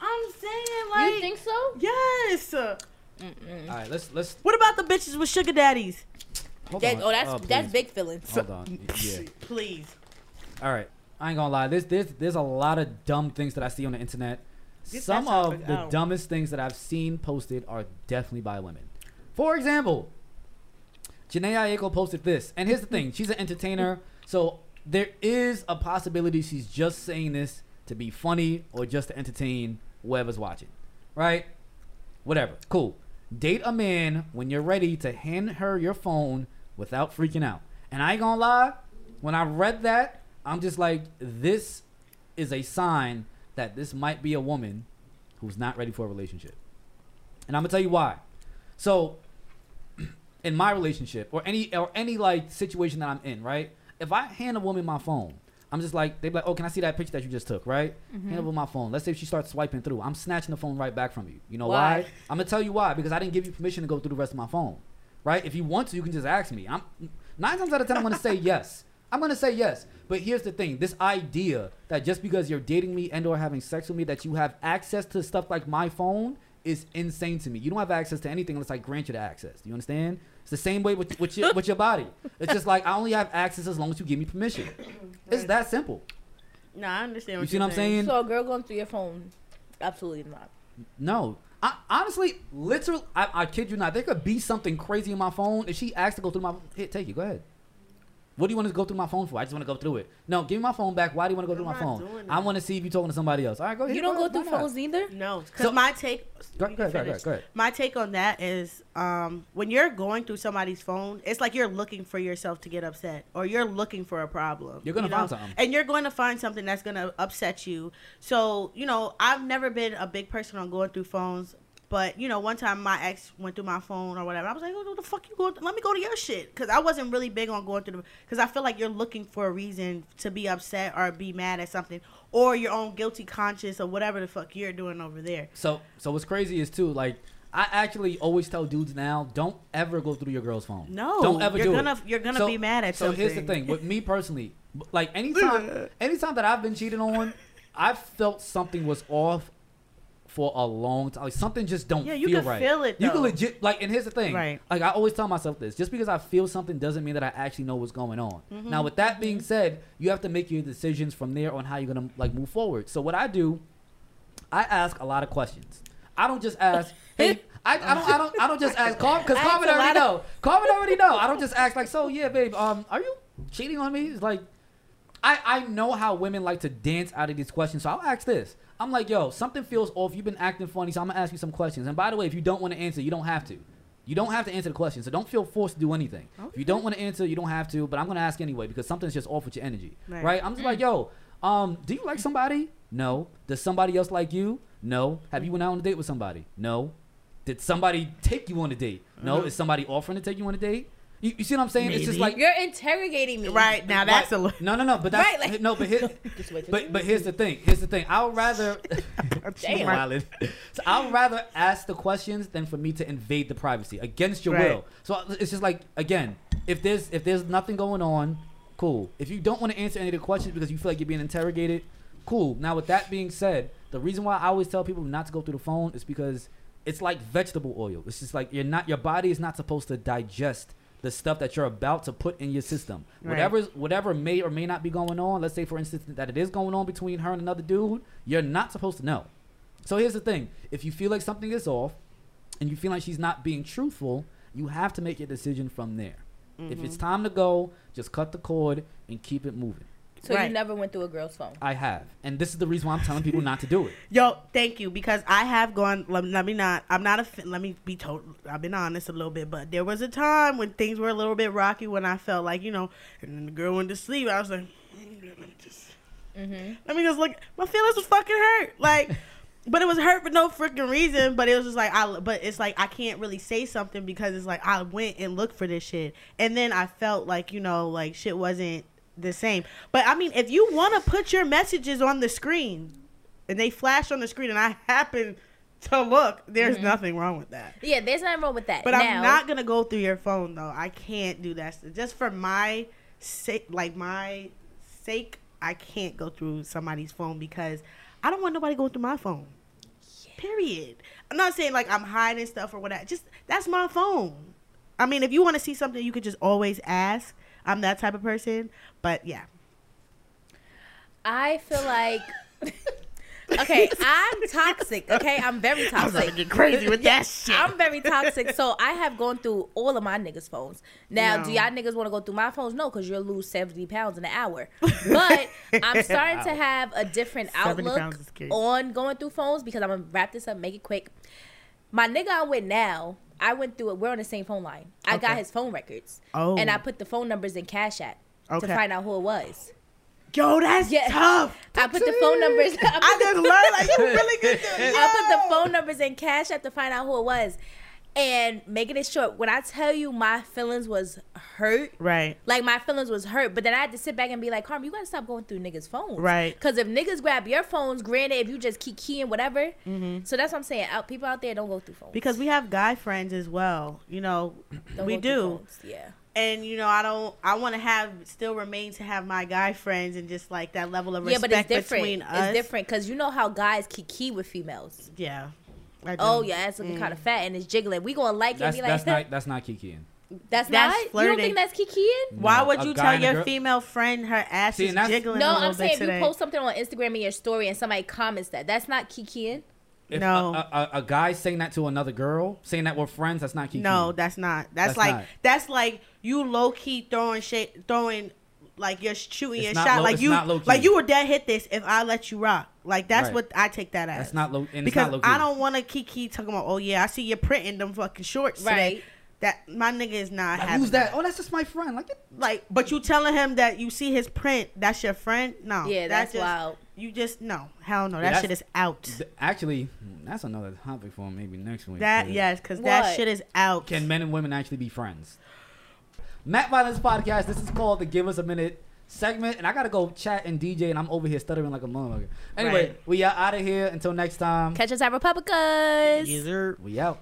I'm saying like you think so? yes. Mm-mm. right, let's let's. What about the bitches with sugar daddies? Hold That- on. oh, that's Oh, that's big feelings. Hold on. Yeah. Please. All right. I ain't gonna lie. There's there's there's a lot of dumb things that I see on the internet. Get Some of the out. dumbest things that I've seen posted are definitely by women. For example, Jhené Aiko posted this, and here's the thing: she's an entertainer, so there is a possibility she's just saying this to be funny or just to entertain whoever's watching, right? Whatever. Cool. Date a man when you're ready to hand her your phone without freaking out. And I ain't gonna lie, when I read that, I'm just like, this is a sign that this might be a woman who's not ready for a relationship. And I'm gonna tell you why. So, in my relationship or any or any like situation that I'm in, right? If I hand a woman my phone, I'm just like they be like, "Oh, can I see that picture that you just took?" Right? Mm-hmm. Hand over my phone. Let's say she starts swiping through, I'm snatching the phone right back from you. You know Why? why? I'm gonna tell you why because I didn't give you permission to go through the rest of my phone. Right? If you want to, you can just ask me. I'm nine times out of ten, I'm gonna say yes. I'm gonna say yes. But here's the thing: this idea that just because you're dating me and or having sex with me, that you have access to stuff like my phone is insane to me. You don't have access to anything unless I grant you the access. Do you understand? It's the same way with, with your with your body. It's just like I only have access as long as you give me permission. It's that simple. No, I understand. You What see you're what I'm saying? So a girl going through your phone, absolutely not. No. I, honestly, literally, I, I kid you not. There could be something crazy in my phone. If she asks to go through my, here, take it. Go ahead. What do you want to go through my phone for? I just want to go through it. No, give me my phone back. Why do you want to go through I'm my phone? I want to see if you're talking to somebody else. All right, go ahead. You don't go ahead. through Why not? phones either. No, because So- my take. Go, you go ahead, go ahead, go ahead. My take on that is, um, when you're going through somebody's phone, it's like you're looking for yourself to get upset, or you're looking for a problem. You're gonna you find know? something. and you're going to find something that's going to upset you. So, you know, I've never been a big person on going through phones. But you know, one time my ex went through my phone or whatever. I was like, "Oh, what the fuck you going? Let me go to your shit," because I wasn't really big on going through the. Because I feel like you're looking for a reason to be upset or be mad at something, or your own guilty conscience or whatever the fuck you're doing over there. So, so what's crazy is too, like, I actually always tell dudes now, don't ever go through your girl's phone. No, don't ever you're do gonna it. you're gonna So- be mad at her. So something. here's the thing with me personally, like anytime, anytime that I've been cheated on, I've felt something was off for a long time. Like something just don't Yeah, you feel can right. feel it, You can legit like, and here's the thing. Right. Like I always tell myself this: just because I feel something doesn't mean that I actually know what's going on. Mm-hmm. Now, with that being said, you have to make your decisions from there on how you're gonna like move forward. So what I do, I ask a lot of questions. I don't just ask, hey. I, I don't I don't I don't just ask Carmen because Carmen already know. Carmen already know. I don't just ask like, so yeah, babe, um, are you cheating on me? It's like I, I know how women like to dance out of these questions, so I'll ask this. I'm like, yo, something feels off. You've been acting funny, so I'm gonna ask you some questions. And by the way, if you don't want to answer, you don't have to. You don't have to answer the question, so don't feel forced to do anything. If you don't want to answer, you don't have to. But I'm gonna ask anyway because something's just off with your energy, Right. right? I'm just like, yo, um, do you like somebody? No. Does somebody else like you? No. Have you went out on a date with somebody? No. Did somebody take you on a date? No. Is somebody offering to take you on a date? You, you see what I'm saying? It's just like You're interrogating me. Right now, that's a Right. little. no, no, no. But that's Right, like- no. But here, Just wait till- but but here's the thing. Here's the thing. I would rather. Damn. Wildin'. So I would rather ask the questions than for me to invade the privacy against your Right. will. So it's just like again, if there's if there's nothing going on, cool. If you don't want to answer any of the questions because you feel like you're being interrogated, cool. Now with that being said, the reason why I always tell people not to go through the phone is because it's like vegetable oil. It's just like you're not your body is not supposed to digest the stuff that you're about to put in your system. Right. Whatever whatever may or may not be going on, let's say for instance that it is going on between her and another dude, you're not supposed to know. So here's the thing: if you feel like something is off, and you feel like she's not being truthful, you have to make your decision from there. If it's mm-hmm. time to go, just cut the cord and keep it moving. So Right. you never went through a girl's phone. I have, and this is the reason why I'm telling people not to do it. Yo, thank you because I have gone. Let, let me not. I'm not a. Let me be told. I've been honest a little bit, but there was a time when things were a little bit rocky when I felt like you know, and then the girl went to sleep. I was like, "Mm, let me just, Mm-hmm. let me just look. My feelings was fucking hurt. Like, but it was hurt for no freaking reason. But it was just like I. But it's like I can't really say something because it's like I went and looked for this shit, and then I felt like you know, like shit wasn't the same. But I mean, if you want to put your messages on the screen and they flash on the screen and I happen to look, there's mm-hmm. nothing wrong with that. Yeah, there's nothing wrong with that. But now, I'm not gonna go through your phone though. I can't do that. Just for my sake, like my sake, I can't go through somebody's phone because I don't want nobody going through my phone. Period. I'm not saying like I'm hiding stuff or whatever. Just that's my phone. I mean, if you want to see something, you could just always ask. I'm that type of person. But yeah, I feel like. okay, I'm toxic. Okay, I'm very I was gonna toxic. get crazy with that shit. I'm very toxic, so I have gone through all of my niggas' phones. Now, do y'all niggas want to go through my phones? No, because you'll lose 70 pounds in an hour. But I'm starting to have a different outlook pounds is crazy. on going through phones because I'm gonna wrap this up, make it quick. My nigga I'm with now, I went through it. We're on the same phone line. I got his phone records, Oh. and I put the phone numbers in Cash App to find out who it was. Yo, that's Yeah. tough. I put the phone numbers. I I just learned like you really good. I put the phone numbers in Cash App to find out who it was. And making it short, when I tell you my feelings was hurt, Right. like my feelings was hurt, but then I had to sit back and be like, Carmen, you gotta stop going through niggas' phones. Right. Because if niggas grab your phones, granted, if you just keep keying whatever. Mm-hmm. So that's what I'm saying. Out, people out there don't go through phones. Because we have guy friends as well. You know, Don't we do. Yeah. And you know, I don't. I want to have still remain to have my guy friends and just like that level of Yeah, respect but it's different. between us. It's different because you know how guys key with females. Yeah. I. Oh yeah, it's looking Mm. kind of fat and it's jiggling. We gonna like it and That's be like, that's not that's not kikiing. that's, That's not. You don't think that's kikiing? Why would you tell your girl- female friend her ass See, is jiggling No, a little I'm saying bit if you post something on Instagram in your story and somebody comments that, that's not kikiing. If No. a, a, a guy saying that to another girl, saying that we're friends, that's not kikiing. No, that's not. That's, That's like not. that's like you low key throwing shit, throwing like you're shooting It's your not shot. low- like it's you, not low-key. like you would dead hit this if I let you rock. Like that's Right. what I take that as. that's not low. And it's because not low-key. I don't want to kiki talking about. Oh yeah, I see you printing them fucking shorts today. Right. That my nigga is not Like, having who's that? Oh, that's just my friend. Like, it- Like, but you telling him that you see his print, that's your friend? No. Yeah, that that's just, wild. You just no, hell no. Yeah, That that's- shit is out. th- actually, that's another topic for maybe next week. That but- yes, because that shit is out. Can men and women actually be friends? Matt Violence Podcast. This is called the Give Us a Minute segment, and I gotta go chat and DJ, and I'm over here stuttering like a motherfucker. Anyway, Right. we are out of here. Until next time, Catch us at Republicans. Yes, sir. we out.